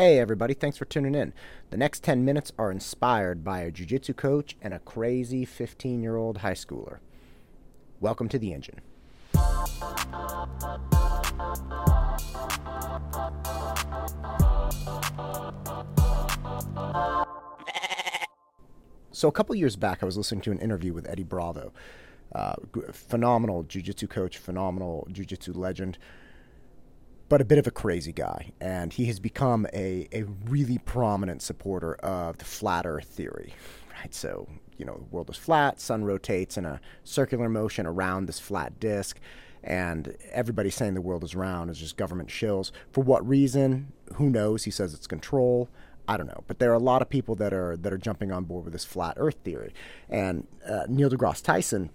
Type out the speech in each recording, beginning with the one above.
Hey, everybody, thanks for tuning in. The next 10 minutes are inspired by a jiu-jitsu coach and a crazy 15 year old high schooler. Welcome to the engine. So, a couple years back, I was listening to an interview with Eddie Bravo, uh, phenomenal jiu-jitsu coach, phenomenal jiu-jitsu legend but a bit of a crazy guy. And he has become a, a really prominent supporter of the flat earth theory. Right? So, you know, the world is flat, sun rotates in a circular motion around this flat disk, and everybody saying the world is round is just government shills. For what reason? Who knows? He says it's control. I don't know, but there are a lot of people that are that are jumping on board with this flat Earth theory. And uh, Neil deGrasse Tyson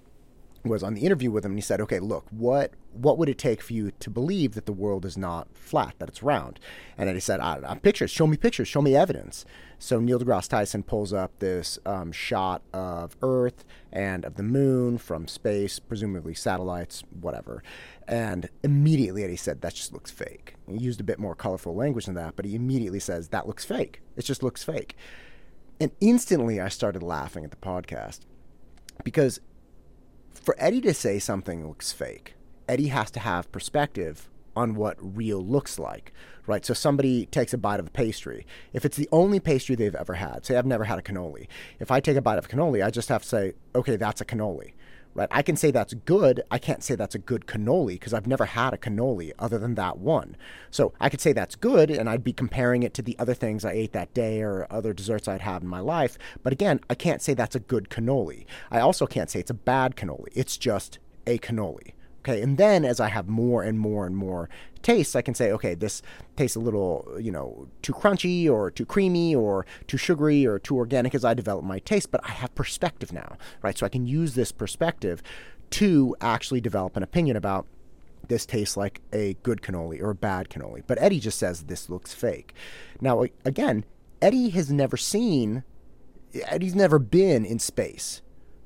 was on the interview with him and he said, "Okay, look, what what would it take for you to believe that the world is not flat, that it's round?" And then he said, I, I, "Pictures, show me pictures, show me evidence." So Neil deGrasse Tyson pulls up this um, shot of Earth and of the Moon from space, presumably satellites, whatever. And immediately Eddie said, "That just looks fake." He used a bit more colorful language than that, but he immediately says, "That looks fake. It just looks fake." And instantly, I started laughing at the podcast because for Eddie to say something looks fake, Eddie has to have perspective on what real looks like, right? So somebody takes a bite of a pastry. If it's the only pastry they've ever had, say I've never had a cannoli. If I take a bite of cannoli, I just have to say, okay, that's a cannoli right? I can say that's good. I can't say that's a good cannoli because I've never had a cannoli other than that one. So I could say that's good and I'd be comparing it to the other things I ate that day or other desserts I'd had in my life. But again, I can't say that's a good cannoli. I also can't say it's a bad cannoli. It's just a cannoli. Okay, and then as I have more and more and more tastes, I can say, okay, this tastes a little, you know, too crunchy or too creamy or too sugary or too organic as I develop my taste, but I have perspective now, right? So I can use this perspective to actually develop an opinion about this tastes like a good cannoli or a bad cannoli. But Eddie just says this looks fake. Now, again, Eddie has never seen, Eddie's never been in space.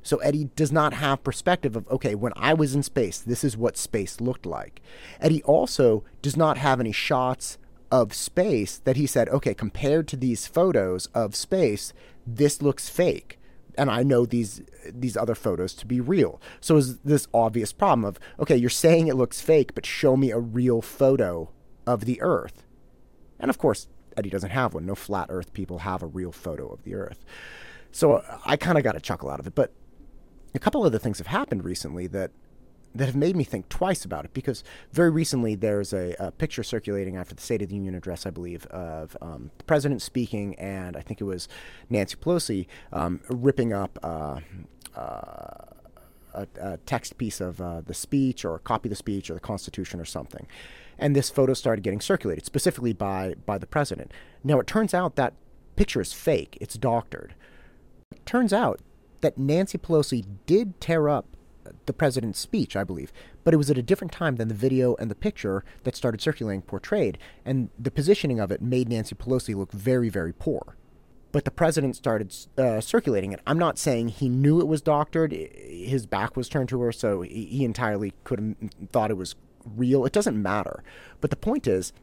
So Eddie does not have perspective of, okay, when I was in space, this is what space looked like. Eddie also does not have any shots of space that he said, okay, compared to these photos of space, this looks fake. And I know these these other photos to be real. So is this obvious problem of, okay, you're saying it looks fake, but show me a real photo of the Earth. And of course, Eddie doesn't have one. No flat Earth people have a real photo of the Earth. So I kind of got a chuckle out of it. But a couple other things have happened recently that that have made me think twice about it because very recently there's a, a picture circulating after the State of the Union address, I believe, of um, the president speaking, and I think it was Nancy Pelosi um, ripping up. Uh, uh, a, a, text piece of uh, the speech or a copy of the speech or the Constitution or something. And this photo started getting circulated specifically by, by the president. Now, it turns out that picture is fake, it's doctored. It turns out that Nancy Pelosi did tear up the president's speech, I believe, but it was at a different time than the video and the picture that started circulating portrayed, and the positioning of it made Nancy Pelosi look very, very poor. But the president started uh, circulating it. I'm not saying he knew it was doctored; his back was turned to her, so he entirely could have thought it was real. It doesn't matter. But the point is,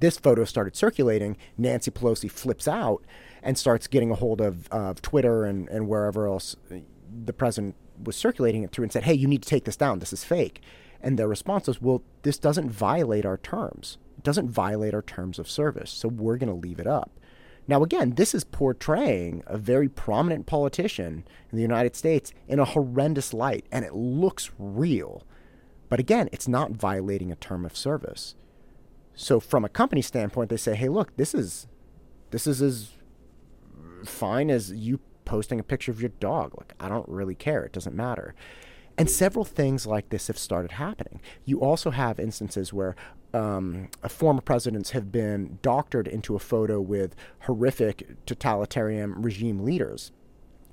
this photo started circulating. Nancy Pelosi flips out and starts getting a hold of, of Twitter and, and wherever else the president was circulating it through and said, hey, you need to take this down. This is fake. And their response was, well, this doesn't violate our terms. It doesn't violate our terms of service. So we're going to leave it up. Now, again, this is portraying a very prominent politician in the United States in a horrendous light, and it looks real. But again, it's not violating a term of service. So, from a company standpoint, they say, "Hey, look, this is this is as fine as you posting a picture of your dog. Like, I don't really care. It doesn't matter. And several things like this have started happening. You also have instances where um, former presidents have been doctored into a photo with horrific totalitarian regime leaders.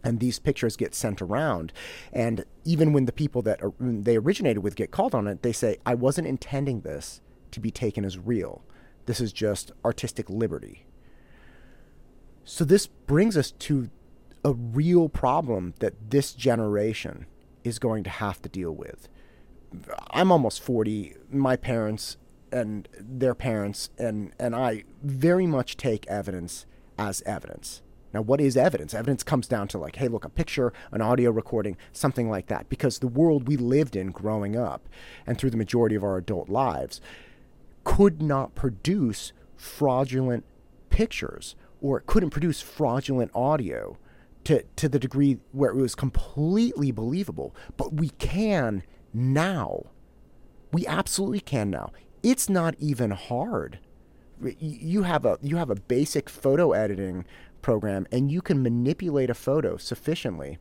And these pictures get sent around. And even when the people that are, they originated with get called on it, they say, I wasn't intending this to be taken as real. This is just artistic liberty. So this brings us to a real problem that this generation is going to have to deal with. I'm almost 40. My parents and their parents and and I very much take evidence as evidence. Now, what is evidence? Evidence comes down to like, hey, look, a picture, an audio recording, something like that. Because the world we lived in growing up and through the majority of our adult lives could not produce fraudulent pictures or it couldn't produce fraudulent audio to, to the degree where it was completely believable. But we can now. We absolutely can now. It's not even hard. You have a you have a basic photo editing program and you can manipulate a photo sufficiently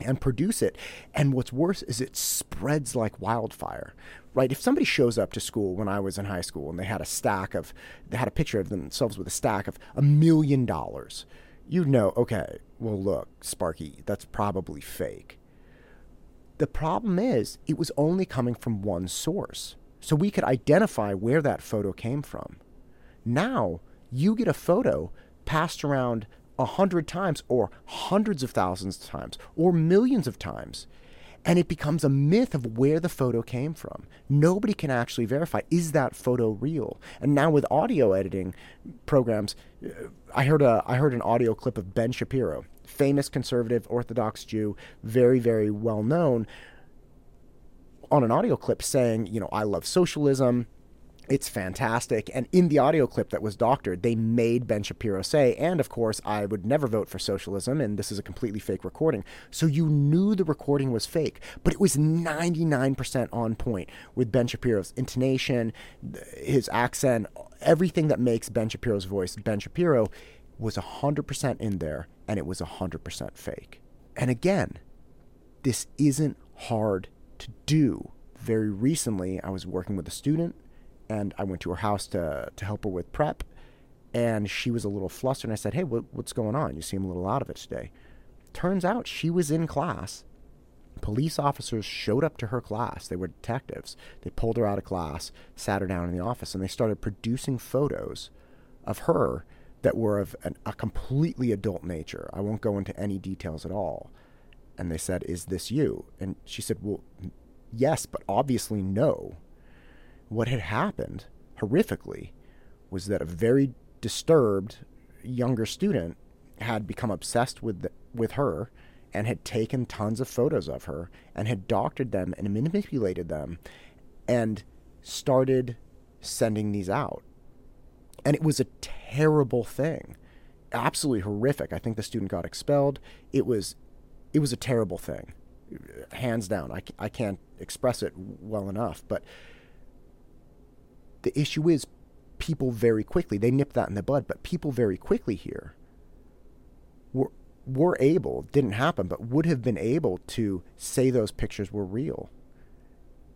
and produce it. And what's worse is it spreads like wildfire, right? If somebody shows up to school when I was in high school and they had a stack of, they had a picture of themselves with a stack of a million dollars, you'd know, okay, well, look, Sparky, that's probably fake. The problem is, it was only coming from one source. So we could identify where that photo came from. Now, you get a photo passed around a hundred times or hundreds of thousands of times or millions of times. And it becomes a myth of where the photo came from. Nobody can actually verify is that photo real. And now with audio editing programs, I heard a I heard an audio clip of Ben Shapiro, famous conservative Orthodox Jew, very very well known, on an audio clip saying, you know, I love socialism. It's fantastic. And in the audio clip that was doctored, they made Ben Shapiro say, and of course, I would never vote for socialism, and this is a completely fake recording. So you knew the recording was fake, but it was 99% on point with Ben Shapiro's intonation, his accent, everything that makes Ben Shapiro's voice Ben Shapiro was 100% in there, and it was 100% fake. And again, this isn't hard to do. Very recently, I was working with a student and I went to her house to to help her with prep, and she was a little flustered. And I said, "Hey, what, what's going on? You seem a little out of it today." Turns out she was in class. Police officers showed up to her class. They were detectives. They pulled her out of class, sat her down in the office, and they started producing photos of her that were of an, a completely adult nature. I won't go into any details at all. And they said, Is this you? And she said, Well, yes, but obviously no. What had happened, horrifically, was that a very disturbed younger student had become obsessed with the, with her and had taken tons of photos of her and had doctored them and manipulated them and started sending these out. And it was a terrible thing. Absolutely horrific. I think the student got expelled. It was it was a terrible thing. Hands down. I, I can't express it well enough, but the issue is people very quickly, they nip that in the bud, but people very quickly here were, were able, didn't happen, but would have been able to say those pictures were real.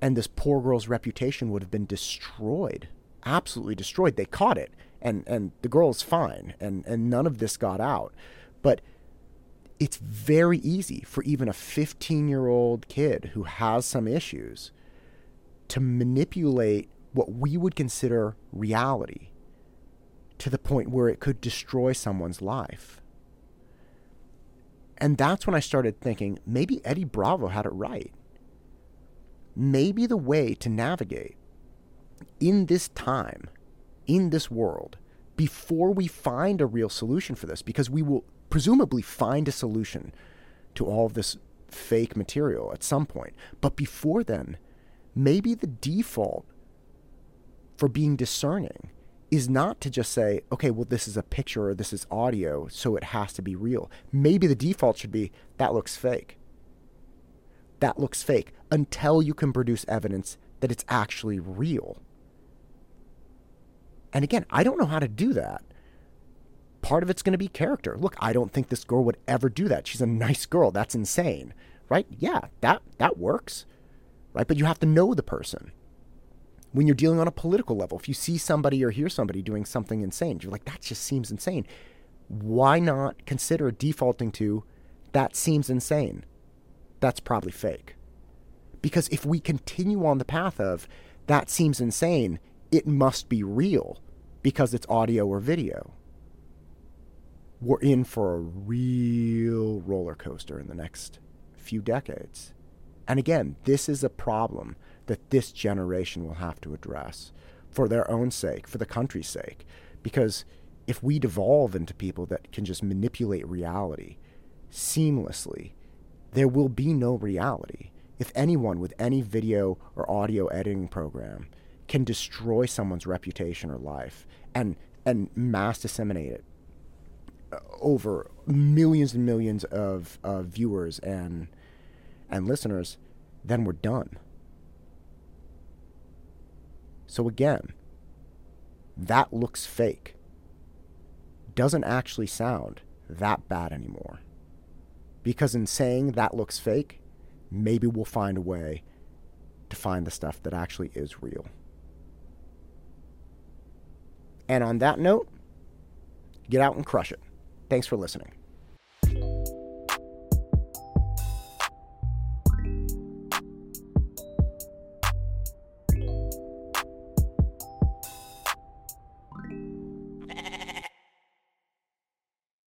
And this poor girl's reputation would have been destroyed, absolutely destroyed. They caught it, and, and the girl's fine, and, and none of this got out. But it's very easy for even a 15 year old kid who has some issues to manipulate what we would consider reality to the point where it could destroy someone's life. And that's when I started thinking maybe Eddie Bravo had it right. Maybe the way to navigate in this time, in this world, before we find a real solution for this, because we will presumably find a solution to all of this fake material at some point. But before then, maybe the default for being discerning is not to just say, okay, well, this is a picture or this is audio, so it has to be real. Maybe the default should be, that looks fake. That looks fake until you can produce evidence that it's actually real. And again, I don't know how to do that. Part of it's going to be character. Look, I don't think this girl would ever do that. She's a nice girl. That's insane. Right? Yeah, that that works. Right? But you have to know the person when you're dealing on a political level. If you see somebody or hear somebody doing something insane, you're like, that just seems insane. Why not consider defaulting to that seems insane? That's probably fake. Because if we continue on the path of that seems insane, it must be real because it's audio or video. We're in for a real roller coaster in the next few decades. And again, this is a problem that this generation will have to address. for their own sake, for the country's sake. Because if we devolve into people that can just manipulate reality seamlessly, there will be no reality. If anyone with any video or audio editing program can destroy someone's reputation or life and and mass disseminate it uh, over millions and millions of, of viewers and and listeners, then we're done. So again, that looks fake. Doesn't actually sound that bad anymore. Because in saying that looks fake, maybe we'll find a way to find the stuff that actually is real. And on that note, get out and crush it. Thanks for listening.